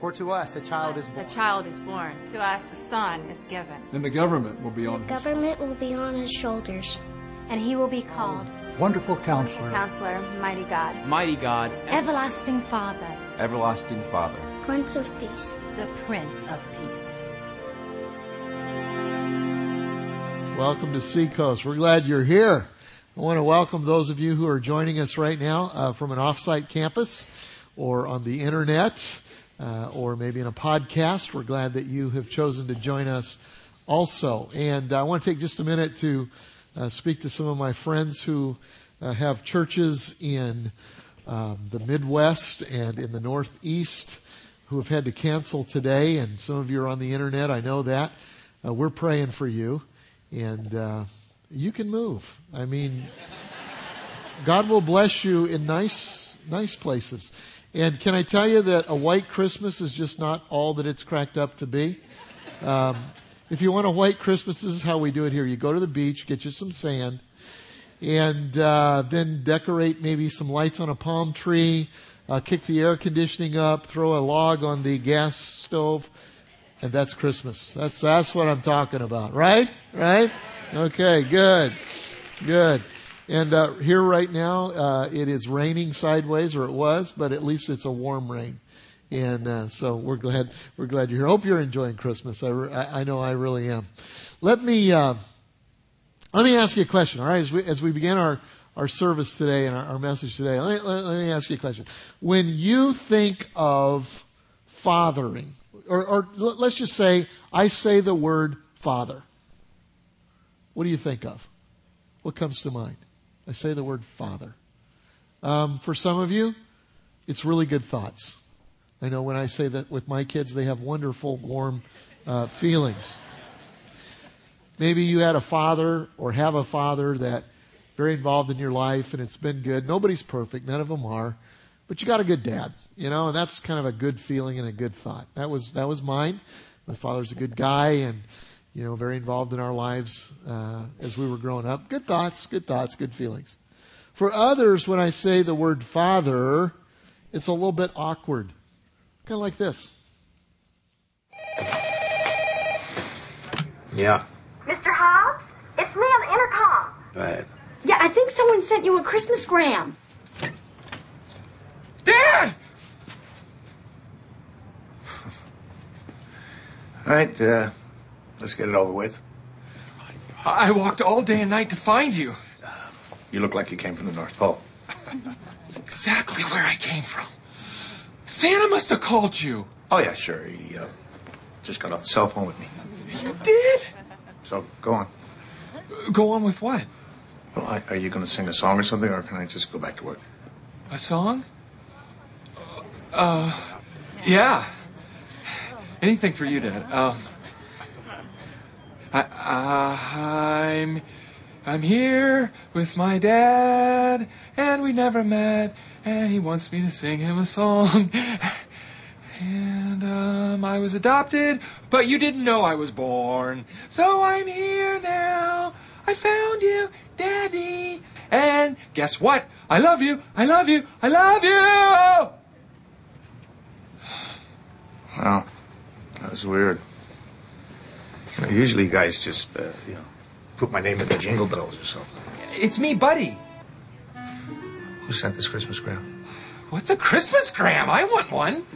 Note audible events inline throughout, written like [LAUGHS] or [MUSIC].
For to us a child is born. A child is born. To us a son is given. And the government will be on the his government will be on his shoulders. And he will be called Wonderful Counselor. Counselor, Mighty God. Mighty God. Everlasting Father. Everlasting Father. Prince of Peace. The Prince of Peace. Welcome to Seacoast. We're glad you're here. I want to welcome those of you who are joining us right now uh, from an offsite campus or on the internet uh, or maybe in a podcast. We're glad that you have chosen to join us also. And I want to take just a minute to uh, speak to some of my friends who uh, have churches in um, the Midwest and in the Northeast who have had to cancel today. And some of you are on the internet. I know that. Uh, we're praying for you. And uh, you can move. I mean, God will bless you in nice, nice places. And can I tell you that a white Christmas is just not all that it's cracked up to be? Um, if you want a white Christmas, this is how we do it here. You go to the beach, get you some sand, and uh, then decorate maybe some lights on a palm tree, uh, kick the air conditioning up, throw a log on the gas stove, and that's Christmas. That's that's what I'm talking about, right? Right? Okay, good, good. And uh, here right now, uh, it is raining sideways, or it was, but at least it's a warm rain. And uh, so we're glad we're glad you're here. I hope you're enjoying Christmas. I, re- I know I really am. Let me uh, let me ask you a question. All right, as we as we begin our our service today and our, our message today, let me, let, let me ask you a question. When you think of fathering, or, or let's just say I say the word father, what do you think of? What comes to mind? I say the word father. Um, for some of you, it's really good thoughts. I know when I say that with my kids, they have wonderful, warm uh, feelings. Maybe you had a father or have a father that very involved in your life and it's been good. Nobody's perfect. None of them are. But you got a good dad, you know, and that's kind of a good feeling and a good thought. That was, that was mine. My father's a good guy and you know, very involved in our lives uh, as we were growing up. Good thoughts, good thoughts, good feelings. For others, when I say the word father, it's a little bit awkward. Kind of like this. Yeah. Mr. Hobbs, it's me on the intercom. Go ahead. Yeah, I think someone sent you a Christmas gram. Dad! All right, uh, Let's get it over with. I walked all day and night to find you. You look like you came from the North Pole. That's [LAUGHS] exactly where I came from. Santa must have called you. Oh, yeah, sure. He uh, just got off the cell phone with me. You did? So, go on. Go on with what? Well, I, are you going to sing a song or something, or can I just go back to work? A song? Uh, yeah. Anything for you, Dad. Um, I, I'm, I'm here with my dad, and we never met, and he wants me to sing him a song. And um, I was adopted, but you didn't know I was born. So I'm here now. I found you, Daddy. And guess what? I love you. I love you. I love you. Well, that was weird. You know, usually guys just, uh, you know, put my name in the jingle bells or something. It's me, Buddy. Who sent this Christmas gram? What's a Christmas gram? I want one.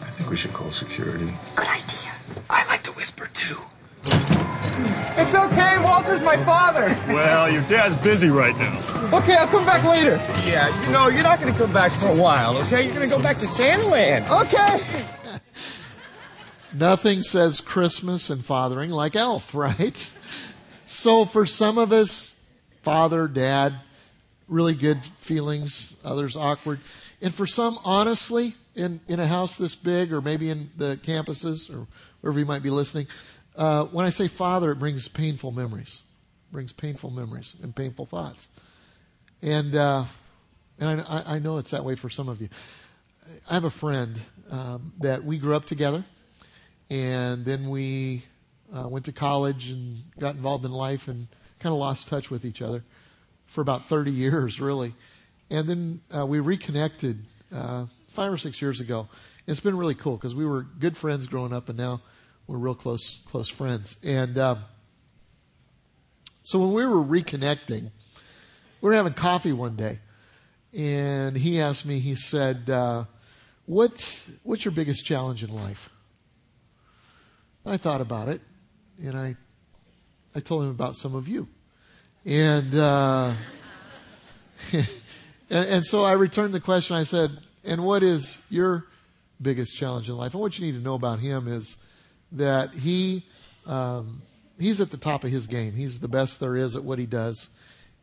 I think we should call security. Good idea. I like to whisper too. It's okay, Walter's my father. Well, your dad's busy right now. Okay, I'll come back later. Yeah, you know, you're not going to come back for a while, okay? You're going to go back to Santaland. Okay. Nothing says Christmas and fathering like Elf, [LAUGHS] right? So for some of us, father, dad, really good feelings, others awkward. And for some, honestly, in, in a house this big or maybe in the campuses or wherever you might be listening, uh, when I say father, it brings painful memories. Brings painful memories and painful thoughts. And, uh, and I, I know it's that way for some of you. I have a friend um, that we grew up together and then we uh, went to college and got involved in life and kind of lost touch with each other for about 30 [LAUGHS] years, really. And then uh, we reconnected uh, five or six years ago, It's been really cool because we were good friends growing up, and now we're real close close friends. And um, so when we were reconnecting, we were having coffee one day, and he asked me. He said, uh, "What what's your biggest challenge in life?" I thought about it, and I I told him about some of you, and. Uh, [LAUGHS] and, and so I returned the question. I said, and what is your biggest challenge in life? And what you need to know about him is that he, um, he's at the top of his game. He's the best there is at what he does.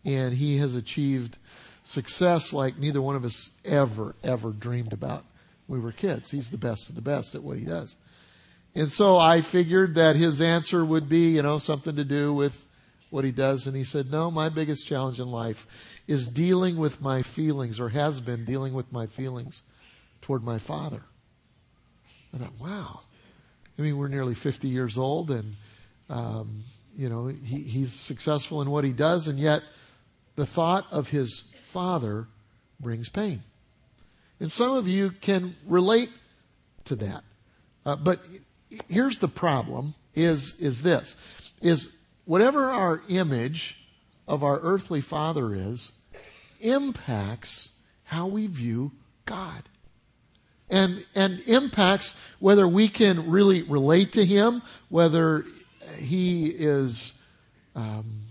And he has achieved success like neither one of us ever, ever dreamed about we were kids. He's the best of the best at what he does. And so I figured that his answer would be, you know, something to do with what he does. And he said, no, my biggest challenge in life is dealing with my feelings or has been dealing with my feelings toward my father. I thought, wow. I mean, we're nearly 50 years old and, um, you know, he, he's successful in what he does, and yet the thought of his father brings pain. And some of you can relate to that. Uh, but here's the problem is, is this, is whatever our image of our earthly father is, impacts how we view God. And, and impacts whether we can really relate to him, whether he is, um,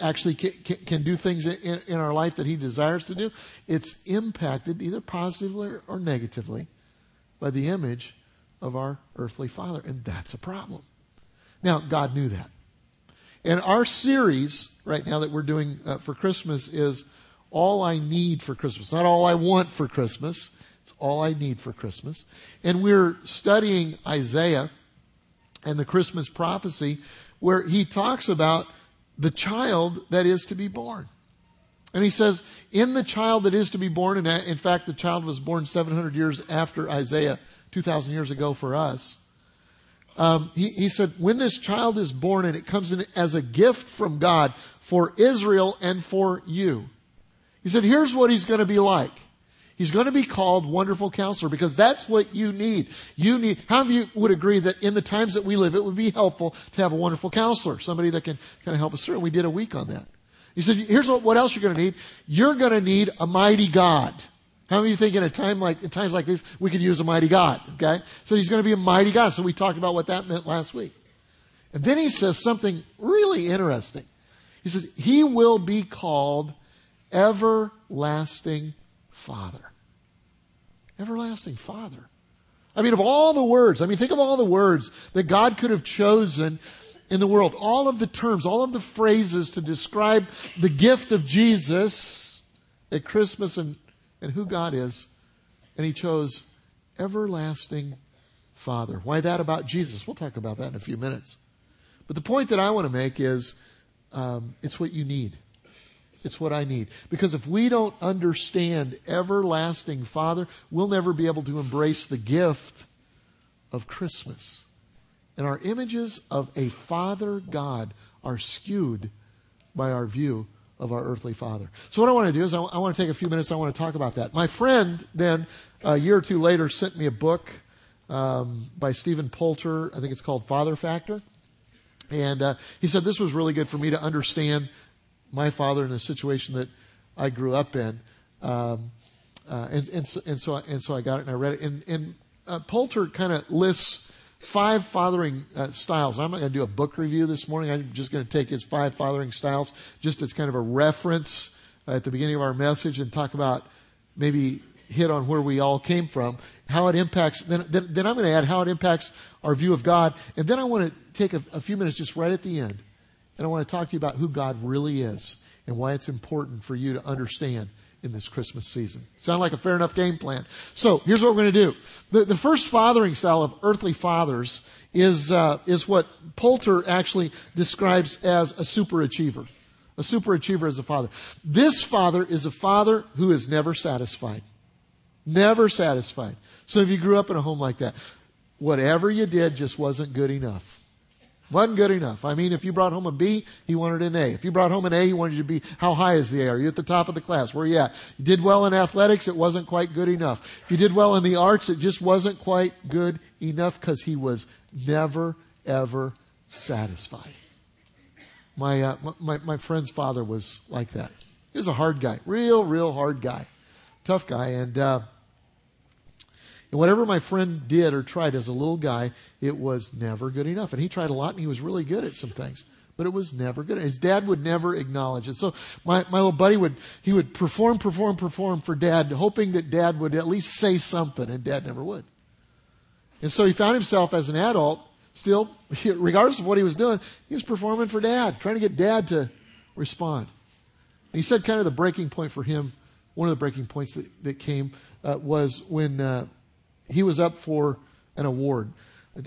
actually can, can, do things in, in, our life that he desires to do. It's impacted either positively or negatively by the image of our earthly father. And that's a problem. Now, God knew that. And our series right now that we're doing uh, for Christmas is All I Need for Christmas. Not all I want for Christmas. It's all I need for Christmas. And we're studying Isaiah and the Christmas prophecy where he talks about the child that is to be born. And he says, in the child that is to be born, and in fact, the child was born 700 years after Isaiah, 2,000 years ago for us. Um, he, he said, when this child is born and it comes in as a gift from God for Israel and for you. He said, here's what he's going to be like. He's going to be called Wonderful Counselor because that's what you need. You need, how many of you would agree that in the times that we live, it would be helpful to have a wonderful counselor, somebody that can kind of help us through. And we did a week on that. He said, here's what, what else you're going to need. You're going to need a mighty God. How many of you think in a time like, in times like this, we could use a mighty God? Okay? So he's going to be a mighty God. So we talked about what that meant last week. And then he says something really interesting. He says, he will be called everlasting Father. Everlasting Father. I mean, of all the words, I mean, think of all the words that God could have chosen in the world. All of the terms, all of the phrases to describe the gift of Jesus at Christmas and and who God is, and he chose everlasting Father. Why that about Jesus? We'll talk about that in a few minutes. But the point that I want to make is um, it's what you need. It's what I need. Because if we don't understand everlasting Father, we'll never be able to embrace the gift of Christmas. And our images of a Father God are skewed by our view of our earthly father. So what I want to do is I, I want to take a few minutes. I want to talk about that. My friend then a year or two later sent me a book um, by Stephen Poulter. I think it's called Father Factor. And uh, he said this was really good for me to understand my father in a situation that I grew up in. Um, uh, and, and, so, and, so, and so I got it and I read it. And, and uh, Poulter kind of lists five fathering uh, styles. I'm not going to do a book review this morning. I'm just going to take his five fathering styles just as kind of a reference uh, at the beginning of our message and talk about maybe hit on where we all came from, how it impacts, then, then, then I'm going to add how it impacts our view of God. And then I want to take a, a few minutes just right at the end. And I want to talk to you about who God really is and why it's important for you to understand in this Christmas season. Sound like a fair enough game plan. So here's what we're going to do. The, the first fathering style of earthly fathers is uh, is what Poulter actually describes as a superachiever. A superachiever is a father. This father is a father who is never satisfied. Never satisfied. So if you grew up in a home like that, whatever you did just wasn't good enough. Wasn't good enough. I mean, if you brought home a B, he wanted an A. If you brought home an A, he wanted you to be, how high is the A? Are you at the top of the class? Where are you at? You did well in athletics, it wasn't quite good enough. If you did well in the arts, it just wasn't quite good enough because he was never, ever satisfied. My, uh, my, my friend's father was like that. He was a hard guy. Real, real hard guy. Tough guy. And, uh, and whatever my friend did or tried as a little guy, it was never good enough. And he tried a lot and he was really good at some things. But it was never good. His dad would never acknowledge it. So my, my little buddy would, he would perform, perform, perform for dad, hoping that dad would at least say something, and dad never would. And so he found himself as an adult, still, [LAUGHS] regardless of what he was doing, he was performing for dad, trying to get dad to respond. And he said kind of the breaking point for him, one of the breaking points that, that came uh, was when uh, he was up for an award.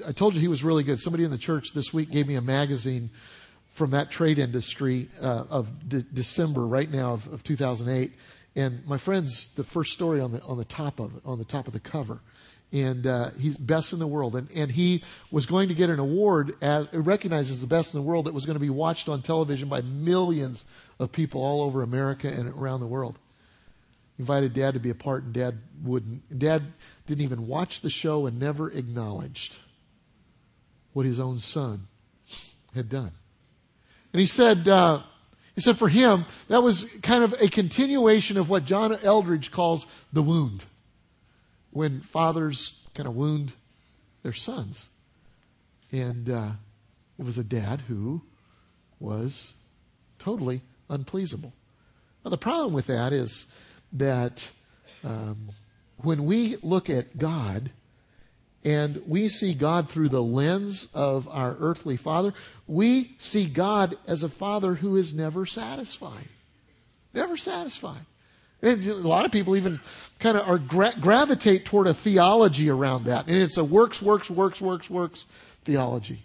I, told you he was really good. Somebody in the church this week gave me a magazine from that trade industry uh, of de- December right now of, of 2008. And my friend's the first story on the on the top of it, on the top of the cover, and uh, he's best in the world. And and he was going to get an award as recognized as the best in the world that was going to be watched on television by millions of people all over America and around the world. Invited Dad to be a part, and Dad wouldn't. Dad didn't even watch the show and never acknowledged what his own son had done. And he said, uh, he said for him, that was kind of a continuation of what John Eldredge calls the wound. When fathers kind of wound their sons. And uh, it was a dad who was totally unpleasable. Now, the problem with that is that um, when we look at God and we see God through the lens of our earthly father, we see God as a father who is never satisfied. Never satisfied. And a lot of people even kind of are gra- gravitate toward a theology around that. And it's a works, works, works, works, works theology.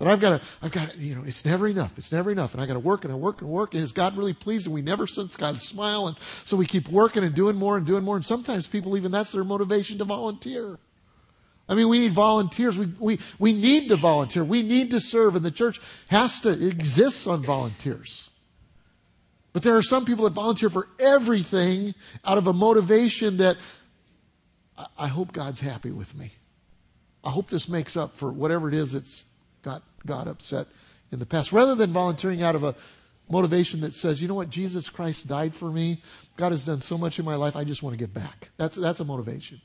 But I've got to, I've got to, you know, it's never enough. It's never enough. And I got to work and I work and work. And is God really pleased? And we never sense God's smile. And so we keep working and doing more and doing more. And sometimes people, even that's their motivation to volunteer. I mean, we need volunteers. We, we, we need to volunteer. We need to serve. And the church has to, exist on volunteers. But there are some people that volunteer for everything out of a motivation that I hope God's happy with me. I hope this makes up for whatever it is that's got God upset in the past. Rather than volunteering out of a motivation that says, you know what, Jesus Christ died for me. God has done so much in my life. I just want to get back. That's, that's a motivation.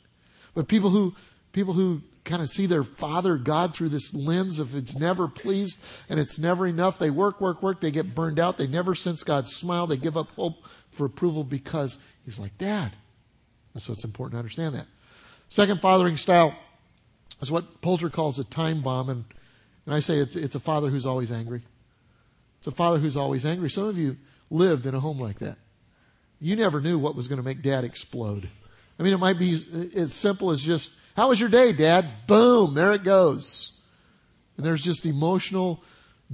But people who, people who kind of see their father God through this lens of it's never pleased and it's never enough. They work, work, work. They get burned out. They never sense God's smile. They give up hope for approval because he's like dad. And so it's important to understand that. Second fathering style is what Poulter calls a time bomb. And, and I say it's, it's a father who's always angry. It's a father who's always angry. Some of you lived in a home like that. You never knew what was going to make dad explode. I mean, it might be as simple as just, how was your day, dad? Boom, there it goes. And there's just emotional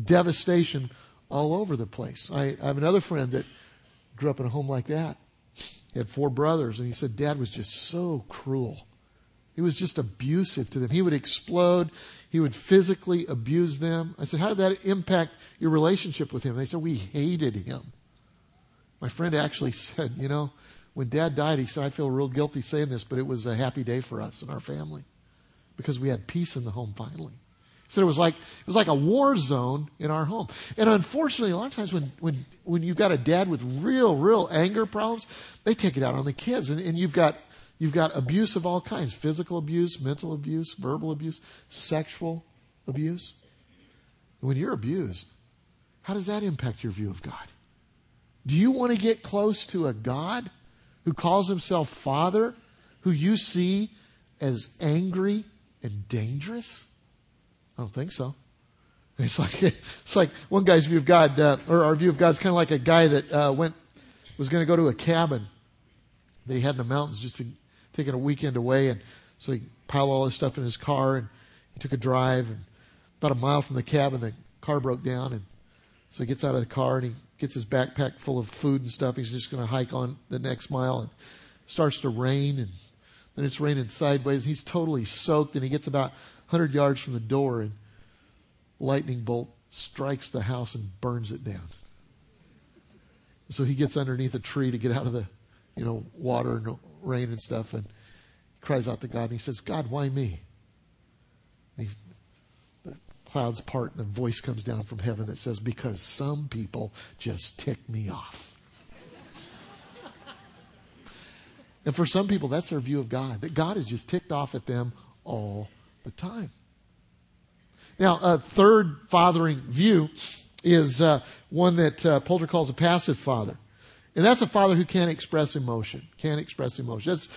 devastation all over the place. I, I have another friend that grew up in a home like that. He had four brothers, and he said dad was just so cruel. He was just abusive to them. He would explode. He would physically abuse them. I said, How did that impact your relationship with him? They said, We hated him. My friend actually [LAUGHS] said, You know, when dad died, he said, I feel real guilty saying this, but it was a happy day for us and our family because we had peace in the home finally. He said it was like it was like a war zone in our home. And unfortunately, a lot of times when when when you've got a dad with real, real anger problems, they take it out on the kids. And, and you've got You've got abuse of all kinds physical abuse, mental abuse, verbal abuse, sexual abuse. When you're abused, how does that impact your view of God? Do you want to get close to a God who calls himself Father, who you see as angry and dangerous? I don't think so. It's like [LAUGHS] it's like one guy's view of God, uh, or our view of God is kind of like a guy that uh, went was going to go to a cabin that he had in the mountains just to taking a weekend away, and so he piled all his stuff in his car, and he took a drive, and about a mile from the cabin, the car broke down, and so he gets out of the car and he gets his backpack full of food and stuff. He's just going to hike on the next mile, and starts to rain, and then it's raining sideways. He's totally soaked, and he gets about 100 yards from the door, and lightning bolt strikes the house and burns it down. So he gets underneath a tree to get out of the, you know, water and rain and stuff, and he cries out to God and he says, "God, why me?" And he, the clouds part and a voice comes down from heaven that says, "Because some people just tick me off." [LAUGHS] and for some people, that's their view of God. That God is just ticked off at them all the time. Now, a third fathering view is uh, one that uh, Poulter calls a passive father. And that's a father who can't express emotion. Can't express emotion. That's,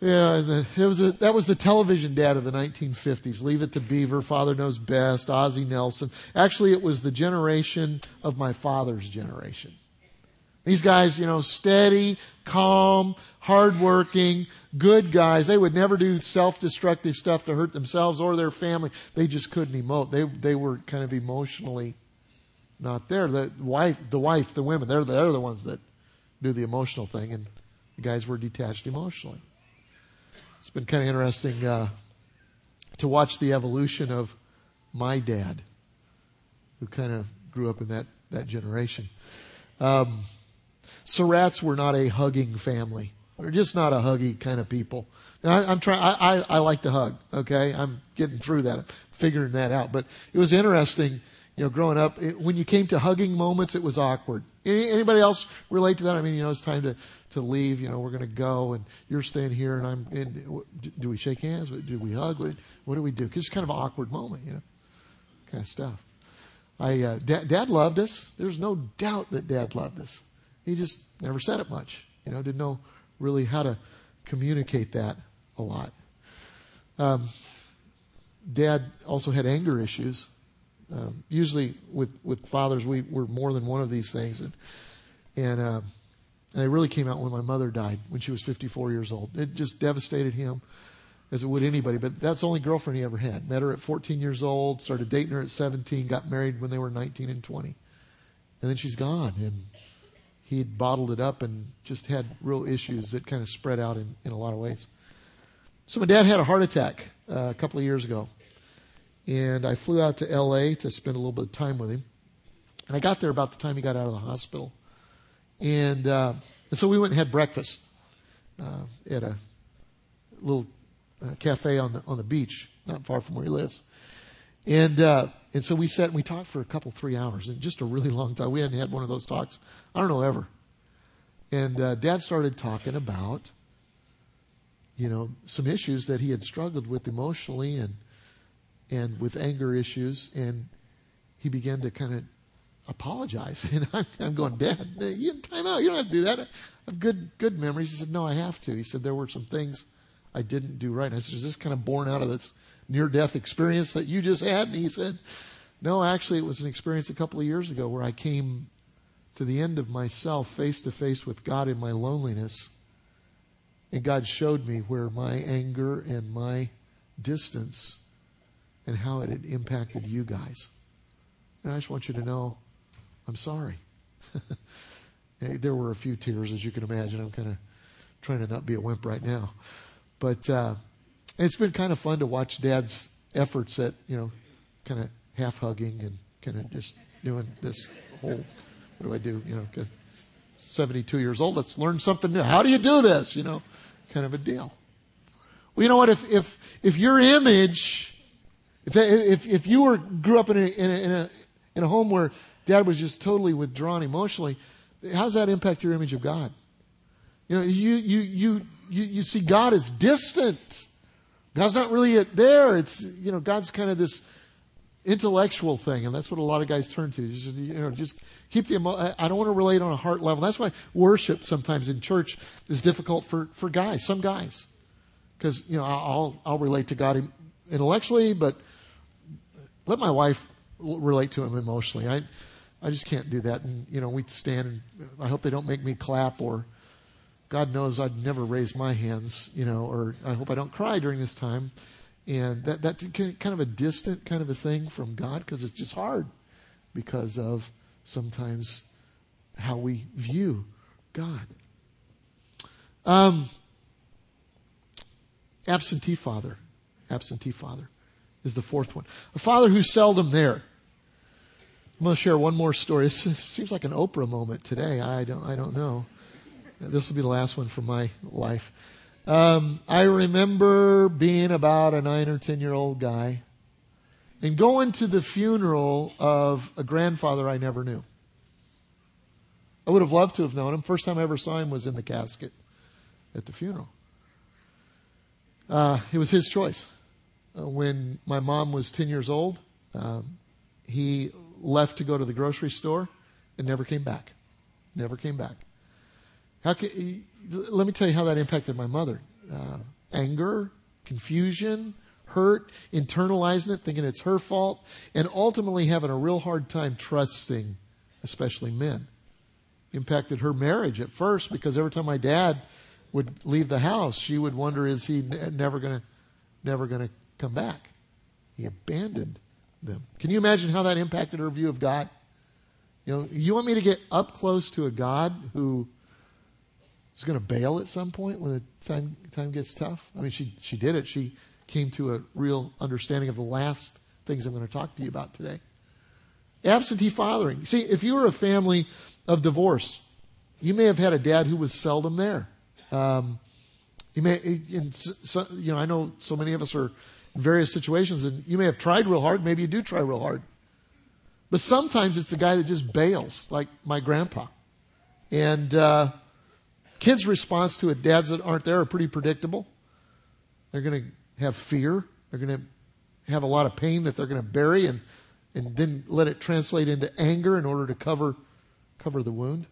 yeah, it was a, that was the television dad of the 1950s. Leave it to Beaver, Father Knows Best, Ozzie Nelson. Actually, it was the generation of my father's generation. These guys, you know, steady, calm, hardworking, good guys. They would never do self-destructive stuff to hurt themselves or their family. They just couldn't emote. They, they were kind of emotionally not there. The wife, the wife, the women, they're, they're the ones that do the emotional thing and the guys were detached emotionally. It's been kind of interesting, uh, to watch the evolution of my dad, who kind of grew up in that, that generation. Um, Surratts were not a hugging family. We're just not a huggy kind of people. Now, I, am trying. I, I, I like to hug. Okay, I'm getting through that, I'm figuring that out. But it was interesting, you know, growing up. It, when you came to hugging moments, it was awkward. Any, anybody else relate to that? I mean, you know, it's time to to leave. You know, we're going to go, and you're staying here, and I'm. In, do we shake hands? Do we hug? What do we do? Cause it's kind of an awkward moment, you know, kind of stuff. I uh, dad, dad loved us. There's no doubt that Dad loved us. He just never said it much. You know, didn't know really how to communicate that a lot. Um, Dad also had anger issues. Um, usually with, with fathers, we were more than one of these things. And, and, uh, and it really came out when my mother died when she was 54 years old. It just devastated him as it would anybody. But that's the only girlfriend he ever had. Met her at 14 years old, started dating her at 17, got married when they were 19 and 20. And then she's gone. And he'd bottled it up and just had real issues that kind of spread out in, in a lot of ways. So my dad had a heart attack uh, a couple of years ago. And I flew out to LA to spend a little bit of time with him. And I got there about the time he got out of the hospital. And, uh, and so we went and had breakfast uh, at a little uh, cafe on the on the beach, not far from where he lives. And uh, and so we sat and we talked for a couple, three hours, and just a really long time. We hadn't had one of those talks, I don't know, ever. And uh, Dad started talking about, you know, some issues that he had struggled with emotionally and and with anger issues, and he began to kind of apologize. [LAUGHS] And I'm, I'm going, Dad, you time out. You don't have to do that. I have good good memories. He said, No, I have to. He said there were some things I didn't do right. And I said, Is this kind of born out of this near death experience that you just had? And he said, No, actually, it was an experience a couple of years ago where I came to the end of myself face to face with God in my loneliness. And God showed me where my anger and my distance and how it had impacted you guys. And I just want you to know I'm sorry. [LAUGHS] there were a few tears, as you can imagine. I'm kind of trying to not be a wimp right now. But uh, it's been kind of fun to watch Dad's efforts at, you know, kind of half hugging and kind of just doing this whole, what do I do? You know, 72 years old, let's learn something new. How do you do this? You know, kind of a deal. Well, you know what? If, if, if your image, if, if, if you were, grew up in a, in a, in a, in a home where dad was just totally withdrawn emotionally, how does that impact your image of God? You know, you, you, you, you, you see God as distant. God's not really there. It's, you know, God's kind of this intellectual thing, and that's what a lot of guys turn to. Just, you know, just keep the. I don't want to relate on a heart level. That's why worship sometimes in church is difficult for for guys, some guys, because you know I'll I'll relate to God intellectually, but let my wife relate to Him emotionally. I I just can't do that. And you know, we stand and I hope they don't make me clap or. God knows I'd never raise my hands, you know, or I hope I don't cry during this time and that that's kind of a distant kind of a thing from God because it's just hard because of sometimes how we view God. Um, absentee father, absentee father. Is the fourth one. A father who's seldom there. I'm going to share one more story. [LAUGHS] It seems like an Oprah moment today. I don't, I don't know. This will be the last one for my life. Um, I remember being about a nine or ten year old guy and going to the funeral of a grandfather I never knew. I would have loved to have known him. First time I ever saw him was in the casket at the funeral. Uh, it was his choice. Uh, when my mom was 10 years old, um, he left to go to the grocery store and never came back. Never came back. How can, let me tell you how that impacted my mother. Uh, anger, confusion, hurt, internalizing it, thinking it's her fault, and ultimately having a real hard time trusting, especially men. Impacted her marriage at first because every time my dad would leave the house, she would wonder, is he never going to, never going to come back? He abandoned them. Can you imagine how that impacted her view of God? You know, you want me to get up close to a God who is going to bail at some point when the time time gets tough? I mean, she she did it. She came to a real understanding of the last things I'm going to talk to you about today. Absentee fathering. See, if you were a family of divorce, you may have had a dad who was seldom there. Um, you may, in, so, you know, I know so many of us are various situations, and you may have tried real hard. Maybe you do try real hard, but sometimes it's the guy that just bails, like my grandpa. And uh, kids' response to it, dads that aren't there, are pretty predictable. They're going to have fear. They're going to have a lot of pain that they're going to bury, and and then let it translate into anger in order to cover cover the wound.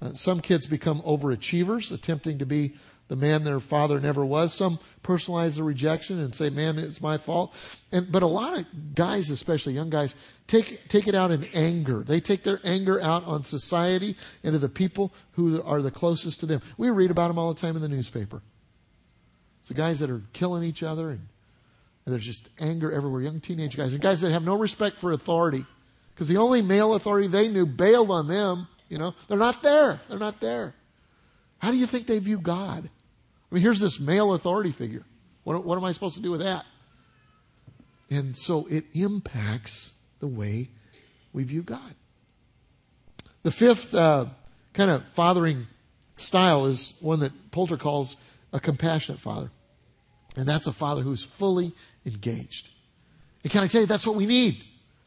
Uh, some kids become overachievers, attempting to be the man their father never was. Some personalize the rejection and say, "Man, it's my fault." And but a lot of guys, especially young guys, take take it out in anger. They take their anger out on society and to the people who are the closest to them. We read about them all the time in the newspaper. It's the guys that are killing each other, and, and there's just anger everywhere. Young teenage guys and guys that have no respect for authority, because the only male authority they knew bailed on them. You know, they're not there. They're not there. How do you think they view God? I mean, here's this male authority figure. What, what am I supposed to do with that? And so it impacts the way we view God. The fifth uh, kind of fathering style is one that Poulter calls a compassionate father. And that's a father who's fully engaged. And can I tell you, that's what we need.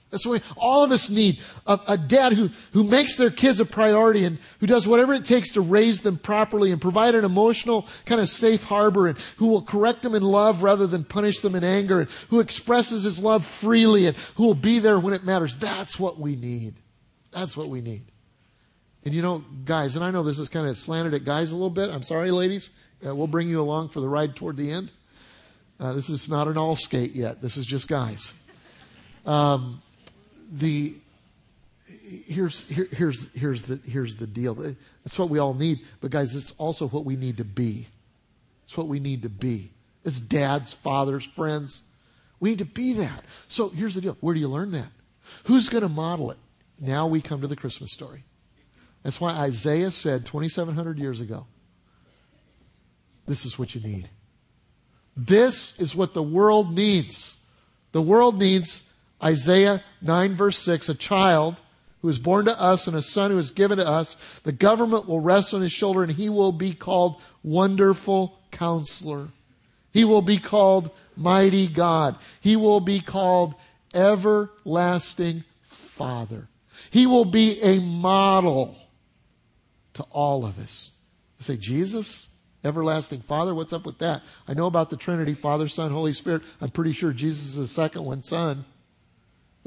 That's what we, all of us need. A, a, dad who, who makes their kids a priority and who does whatever it takes to raise them properly and provide an emotional kind of safe harbor and who will correct them in love rather than punish them in anger and who expresses his love freely and who will be there when it matters. That's what we need. That's what we need. And you know, guys, and I know this is kind of slanted at guys a little bit. I'm sorry, ladies. Uh, we'll bring you along for the ride toward the end. Uh, this is not an all skate yet. This is just guys. Um, the here's here, here's here's the here's the deal. That's what we all need, but guys, it's also what we need to be. It's what we need to be. As dads, fathers, friends, we need to be that. So here's the deal. Where do you learn that? Who's going to model it? Now we come to the Christmas story. That's why Isaiah said 2,700 years ago, this is what you need. This is what the world needs. The world needs Isaiah 9 verse 6, a child who is born to us and a son who is given to us. The government will rest on his shoulder and he will be called Wonderful Counselor. He will be called Mighty God. He will be called Everlasting Father. He will be a model to all of us. Say, Jesus? Everlasting Father? What's up with that? I know about the Trinity, Father, Son, Holy Spirit. I'm pretty sure Jesus is the second one, Son.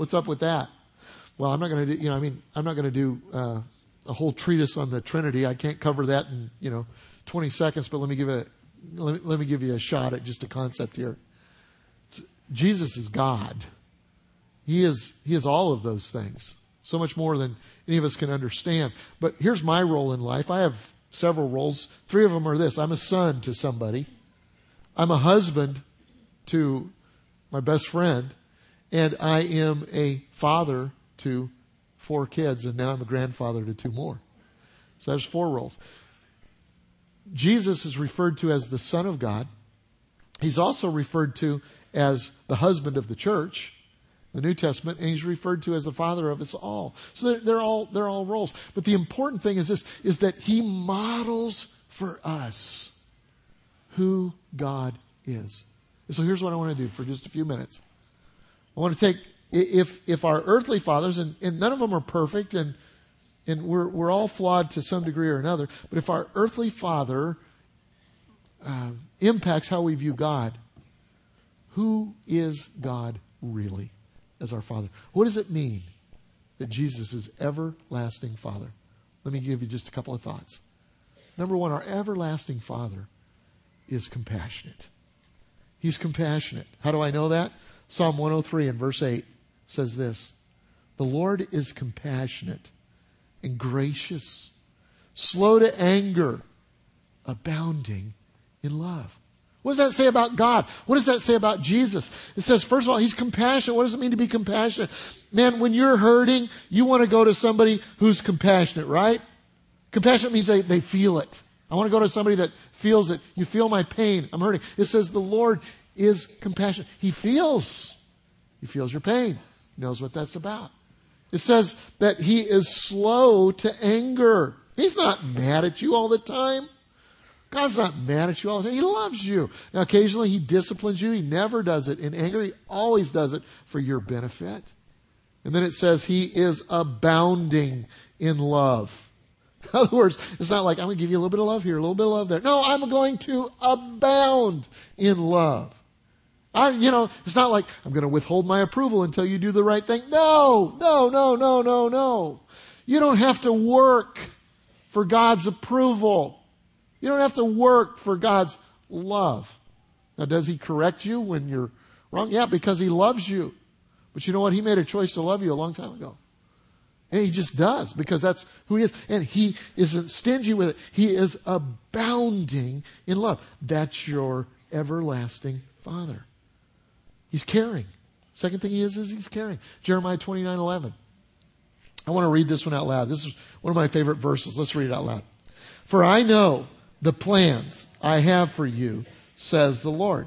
What's up with that? Well, I'm not going to do, you know, I mean, I'm not going to do uh, a whole treatise on the Trinity. I can't cover that in, you know, 20 seconds, but let me give it, let me, let me give you a shot at just a concept here. It's, Jesus is God. He is, he is all of those things. So much more than any of us can understand. But here's my role in life. I have several roles. Three of them are this. I'm a son to somebody. I'm a husband to my best friend and I am a father to four kids, and now I'm a grandfather to two more. So there's four roles. Jesus is referred to as the Son of God. He's also referred to as the husband of the church, the New Testament, and he's referred to as the father of us all. So they're, they're all they're all roles. But the important thing is this: is that he models for us who God is. And so here's what I want to do for just a few minutes. I want to take if if our earthly fathers and, and none of them are perfect and and we're we're all flawed to some degree or another, but if our earthly father uh, impacts how we view God, who is God really as our Father? What does it mean that Jesus is everlasting Father? Let me give you just a couple of thoughts. Number one, our everlasting Father is compassionate. He's compassionate. How do I know that? Psalm 103 and verse 8 says this The Lord is compassionate and gracious, slow to anger, abounding in love. What does that say about God? What does that say about Jesus? It says, first of all, He's compassionate. What does it mean to be compassionate? Man, when you're hurting, you want to go to somebody who's compassionate, right? Compassionate means they, they feel it. I want to go to somebody that feels it. You feel my pain. I'm hurting. It says the Lord is compassion. He feels. He feels your pain. He knows what that's about. It says that He is slow to anger. He's not mad at you all the time. God's not mad at you all the time. He loves you. Now, occasionally He disciplines you. He never does it in anger. He always does it for your benefit. And then it says He is abounding in love. In other words, it's not like I'm going to give you a little bit of love here, a little bit of love there. No, I'm going to abound in love. I, you know, it's not like I'm going to withhold my approval until you do the right thing. No, no, no, no, no, no. You don't have to work for God's approval. You don't have to work for God's love. Now, does He correct you when you're wrong? Yeah, because He loves you. But you know what? He made a choice to love you a long time ago. And he just does because that's who he is. And he isn't stingy with it. He is abounding in love. That's your everlasting Father. He's caring. Second thing he is, is he's caring. Jeremiah 29 11. I want to read this one out loud. This is one of my favorite verses. Let's read it out loud. For I know the plans I have for you, says the Lord.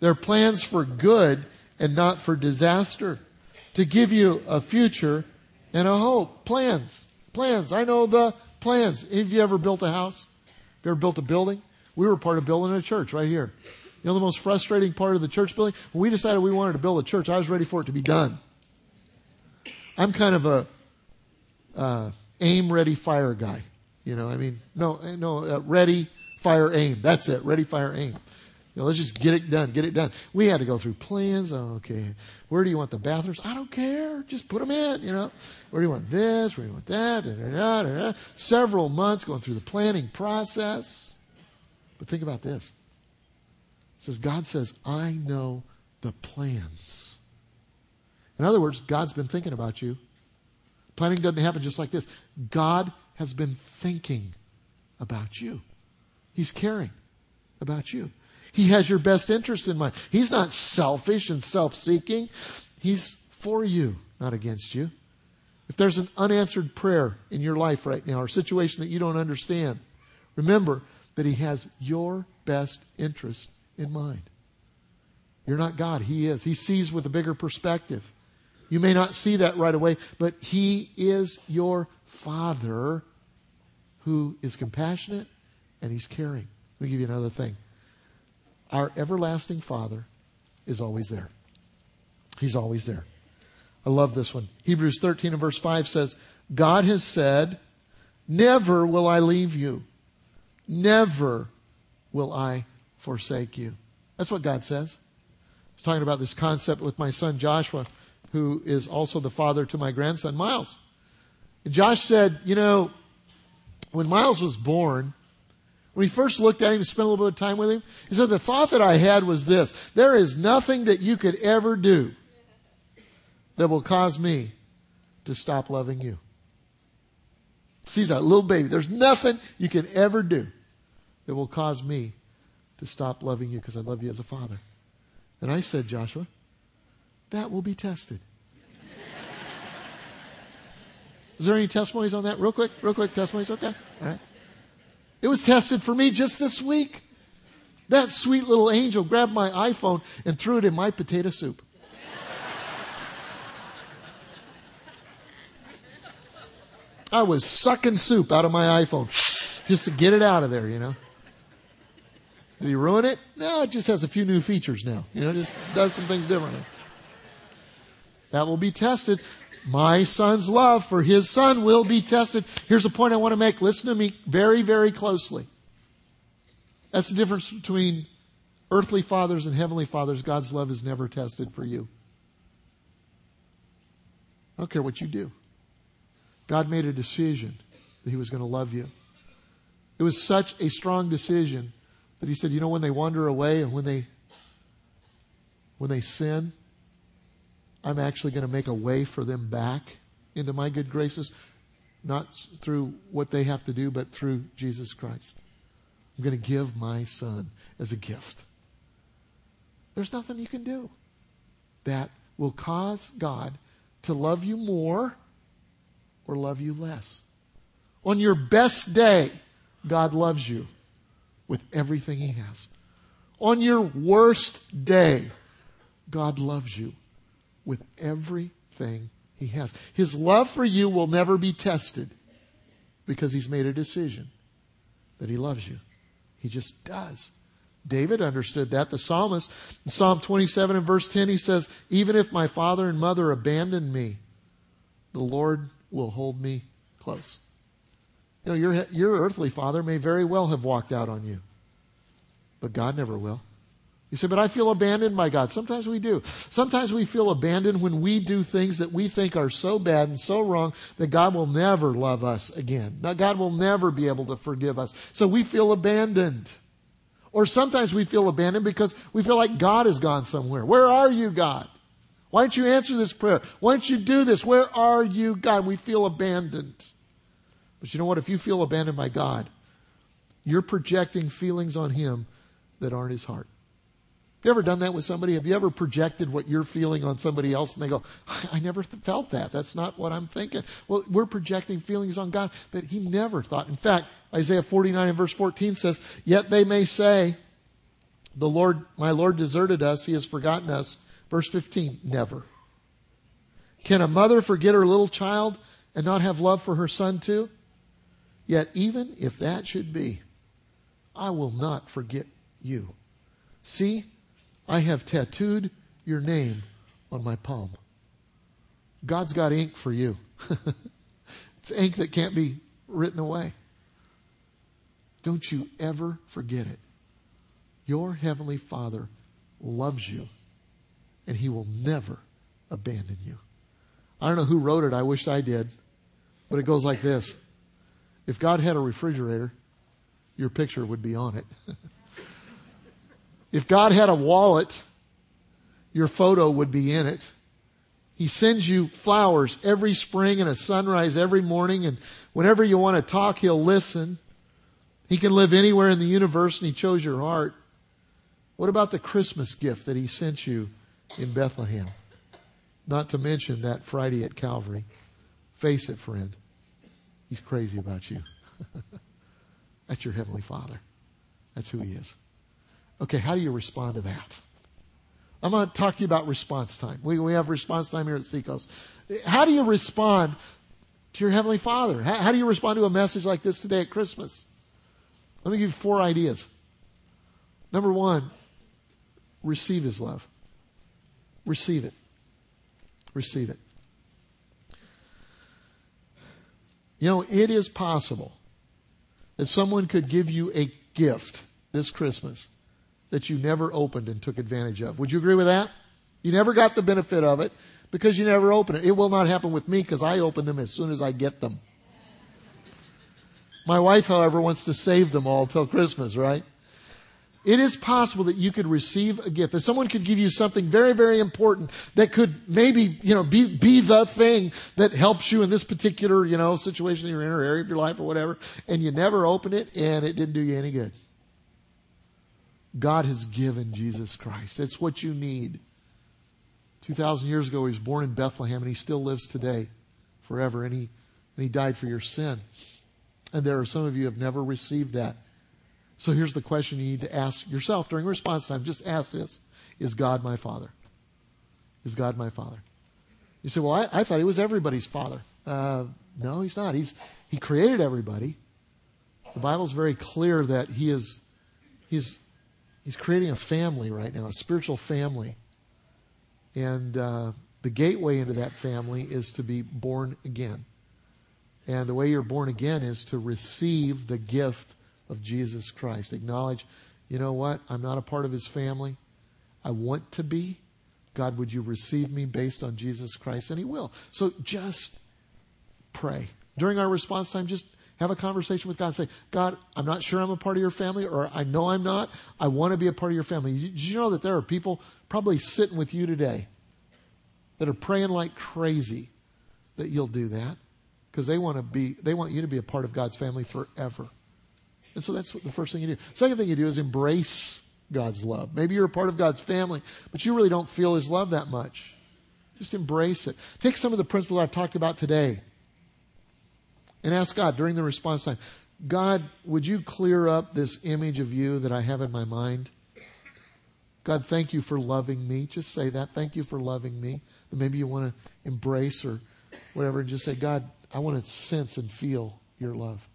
They're plans for good and not for disaster, to give you a future and a hope. Plans. Plans. I know the plans. Have you ever built a house? You ever built a building? We were part of building a church right here. You know the most frustrating part of the church building? When we decided we wanted to build a church, I was ready for it to be done. I'm kind of a uh, aim, ready, fire guy. You know, I mean, no, no, uh, ready, fire, aim. That's it. Ready, fire, aim. You know, let's just get it done, get it done. We had to go through plans. Oh, okay. Where do you want the bathrooms? I don't care. Just put them in, you know. Where do you want this? Where do you want that? Da, da, da, Several months going through the planning process. But think about this. Says, God says, I know the plans. In other words, God's been thinking about you. Planning doesn't happen just like this. God has been thinking about you. He's caring about you. He has your best interest in mind. He's not selfish and self seeking. He's for you, not against you. If there's an unanswered prayer in your life right now or situation that you don't understand, remember that He has your best interest in mind. You're not God. He is. He sees with a bigger perspective. You may not see that right away, but He is your Father who is compassionate and He's caring. Let me give you another thing. Our everlasting Father is always there. He's always there. I love this one. Hebrews 13 and verse 5 says, God has said, Never will I leave you. Never will I forsake you. That's what God says. I was talking about this concept with my son Joshua, who is also the father to my grandson Miles. And Josh said, You know, when Miles was born, when he first looked at him spent a little bit of time with him, he said, The thought that I had was this there is nothing that you could ever do that will cause me to stop loving you. Sees that little baby. There's nothing you can ever do that will cause me to stop loving you because I love you as a father. And I said, Joshua, that will be tested. [LAUGHS] Is there any testimonies on that? Real quick, real quick testimonies? Okay. All right. It was tested for me just this week. That sweet little angel grabbed my iPhone and threw it in my potato soup. I was sucking soup out of my iPhone just to get it out of there, you know. Did he ruin it? No, it just has a few new features now. You know, it just does some things differently. That will be tested. My son's love for his son will be tested. Here's a point I want to make. Listen to me very, very closely. That's the difference between earthly fathers and heavenly fathers. God's love is never tested for you. I don't care what you do. God made a decision that He was going to love you. It was such a strong decision that He said, you know, when they wander away and when they, when they sin, I'm actually going to make a way for them back into my good graces, not through what they have to do, but through Jesus Christ. I'm going to give my son as a gift. There's nothing you can do that will cause God to love you more or love you less. On your best day, God loves you with everything He has. On your worst day, God loves you with everything He has. His love for you will never be tested because He's made a decision that He loves you. He just does. David understood that. The psalmist, in Psalm 27 and verse 10, he says, Even if my father and mother abandon me, the Lord will hold me close. You know, your, your earthly father may very well have walked out on you, but God never will. You say, but I feel abandoned by God. Sometimes we do. Sometimes we feel abandoned when we do things that we think are so bad and so wrong that God will never love us again. Now, God will never be able to forgive us. So we feel abandoned. Or sometimes we feel abandoned because we feel like God has gone somewhere. Where are you, God? Why don't you answer this prayer? Why don't you do this? Where are you, God? We feel abandoned. But you know what? If you feel abandoned by God, you're projecting feelings on Him that aren't His heart. Have you ever done that with somebody? Have you ever projected what you're feeling on somebody else and they go, I never th- felt that. That's not what I'm thinking. Well, we're projecting feelings on God that He never thought. In fact, Isaiah 49 and verse 14 says, Yet they may say, The Lord, my Lord deserted us. He has forgotten us. Verse 15, never. Can a mother forget her little child and not have love for her son too? Yet even if that should be, I will not forget you. See, I have tattooed your name on my palm. God's got ink for you. [LAUGHS] it's ink that can't be written away. Don't you ever forget it. Your Heavenly Father loves you, and He will never abandon you. I don't know who wrote it. I wished I did. But it goes like this. If God had a refrigerator, your picture would be on it. [LAUGHS] If God had a wallet, your photo would be in it. He sends you flowers every spring and a sunrise every morning, and whenever you want to talk, He'll listen. He can live anywhere in the universe, and He chose your heart. What about the Christmas gift that He sent you in Bethlehem? Not to mention that Friday at Calvary. Face it, friend. He's crazy about you. [LAUGHS] That's your Heavenly Father. That's who He is. Okay, how do you respond to that? I'm going to talk to you about response time. We, we have response time here at Seacoast. How do you respond to your Heavenly Father? How, how do you respond to a message like this today at Christmas? Let me give you four ideas. Number one, receive His love. Receive it. Receive it. You know, it is possible that someone could give you a gift this Christmas that you never opened and took advantage of. Would you agree with that? You never got the benefit of it because you never opened it. It will not happen with me because I open them as soon as I get them. My wife, however, wants to save them all till Christmas, right? It is possible that you could receive a gift, that someone could give you something very, very important that could maybe, you know, be, be the thing that helps you in this particular, you know, situation you're in or area of your life or whatever, and you never open it and it didn't do you any good. God has given Jesus Christ. It's what you need. 2,000 years ago, he was born in Bethlehem and he still lives today forever. And he, and he died for your sin. And there are some of you who have never received that. So here's the question you need to ask yourself during response time. Just ask this. Is God my father? Is God my father? You say, well, I, I thought he was everybody's father. Uh, no, he's not. He's, he created everybody. The Bible's very clear that he is, he's, he's creating a family right now, a spiritual family. And, uh, the gateway into that family is to be born again. And the way you're born again is to receive the gift of Jesus Christ. Acknowledge, you know what? I'm not a part of his family. I want to be. God, would you receive me based on Jesus Christ? And he will. So just pray. During our response time, just have a conversation with God. Say, God, I'm not sure I'm a part of your family, or I know I'm not. I want to be a part of your family. Did you know that there are people probably sitting with you today that are praying like crazy that you'll do that? because they want to be they want you to be a part of God's family forever. And so that's what the first thing you do. Second thing you do is embrace God's love. Maybe you're a part of God's family, but you really don't feel his love that much. Just embrace it. Take some of the principles I've talked about today and ask God during the response time, God, would you clear up this image of you that I have in my mind? God, thank you for loving me. Just say that. Thank you for loving me. That maybe you want to embrace or whatever and just say, God, I want to sense and feel your love.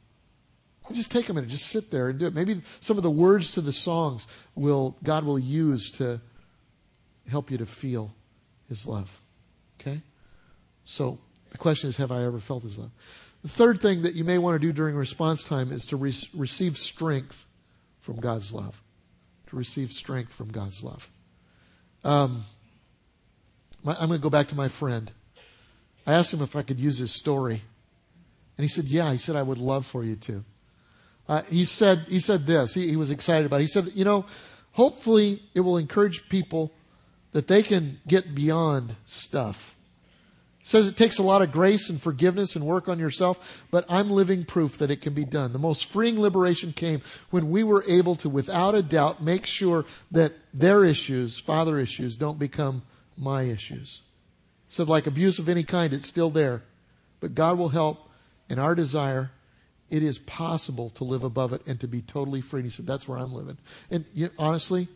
Just take a minute, just sit there and do it. Maybe some of the words to the songs will God will use to help you to feel His love. Okay? So the question is, have I ever felt His love? The third thing that you may want to do during response time is to re- receive strength from God's love. To receive strength from God's love. Um, my, I'm going to go back to my friend. I asked him if I could use his story. And he said, yeah. He said, I would love for you to. Uh, he said, he said this. He, he was excited about it. He said, you know, hopefully it will encourage people that they can get beyond stuff. He says it takes a lot of grace and forgiveness and work on yourself, but I'm living proof that it can be done. The most freeing liberation came when we were able to, without a doubt, make sure that their issues, father issues, don't become my issues. So, like abuse of any kind, it's still there. But God will help in our desire. It is possible to live above it and to be totally free. And he said, That's where I'm living. And you, honestly,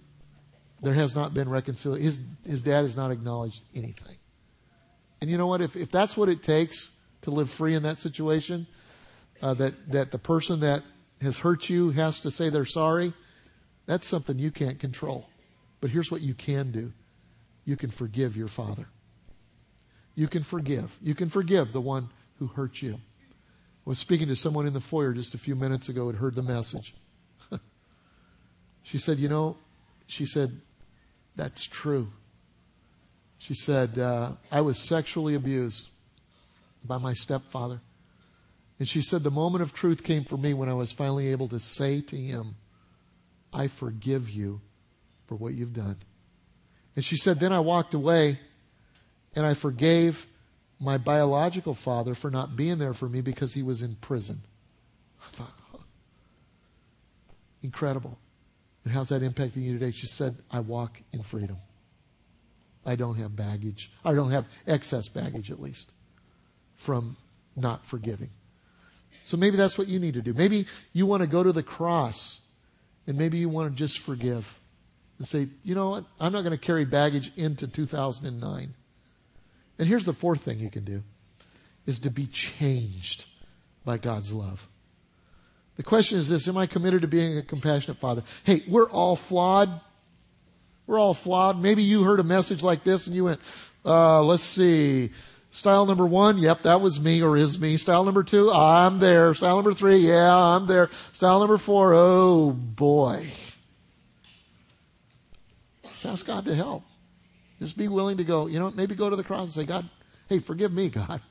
there has not been reconciliation. His, his dad has not acknowledged anything. And you know what? If, if that's what it takes to live free in that situation, uh, that, that the person that has hurt you has to say they're sorry, that's something you can't control. But here's what you can do you can forgive your father you can forgive. You can forgive the one who hurt you. Was speaking to someone in the foyer just a few minutes ago and heard the message. [LAUGHS] she said, You know, she said, that's true. She said, uh, I was sexually abused by my stepfather. And she said, the moment of truth came for me when I was finally able to say to him, I forgive you for what you've done. And she said, then I walked away and I forgave my biological father for not being there for me because he was in prison. I thought, oh, incredible. And how's that impacting you today? She said, I walk in freedom. I don't have baggage. I don't have excess baggage, at least, from not forgiving. So maybe that's what you need to do. Maybe you want to go to the cross and maybe you want to just forgive and say, you know what? I'm not going to carry baggage into 2009. And here's the fourth thing you can do is to be changed by God's love. The question is this, am I committed to being a compassionate father? Hey, we're all flawed. We're all flawed. Maybe you heard a message like this and you went, uh, let's see. Style number one, yep, that was me or is me. Style number two, I'm there. Style number three, yeah, I'm there. Style number four, oh boy. Let's ask God to help. Just be willing to go, you know, maybe go to the cross and say, God, hey, forgive me, God.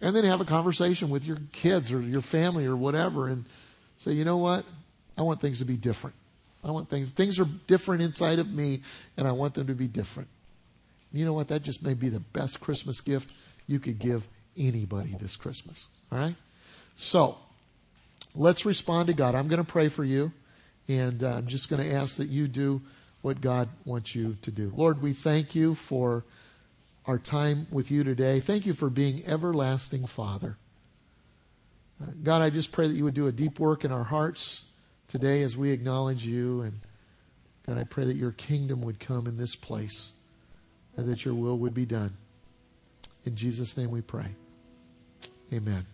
And then have a conversation with your kids or your family or whatever and say, you know what? I want things to be different. I want things, things are different inside of me and I want them to be different. You know what? That just may be the best Christmas gift you could give anybody this Christmas. All right? So, let's respond to God. I'm going to pray for you and uh, I'm just going to ask that you do what God wants you to do. Lord, we thank you for our time with you today. Thank you for being everlasting Father. Uh, God, I just pray that you would do a deep work in our hearts. today as we acknowledge you and God, I pray that your kingdom would come in this place and that your will would be done. In Jesus' name we pray. Amen.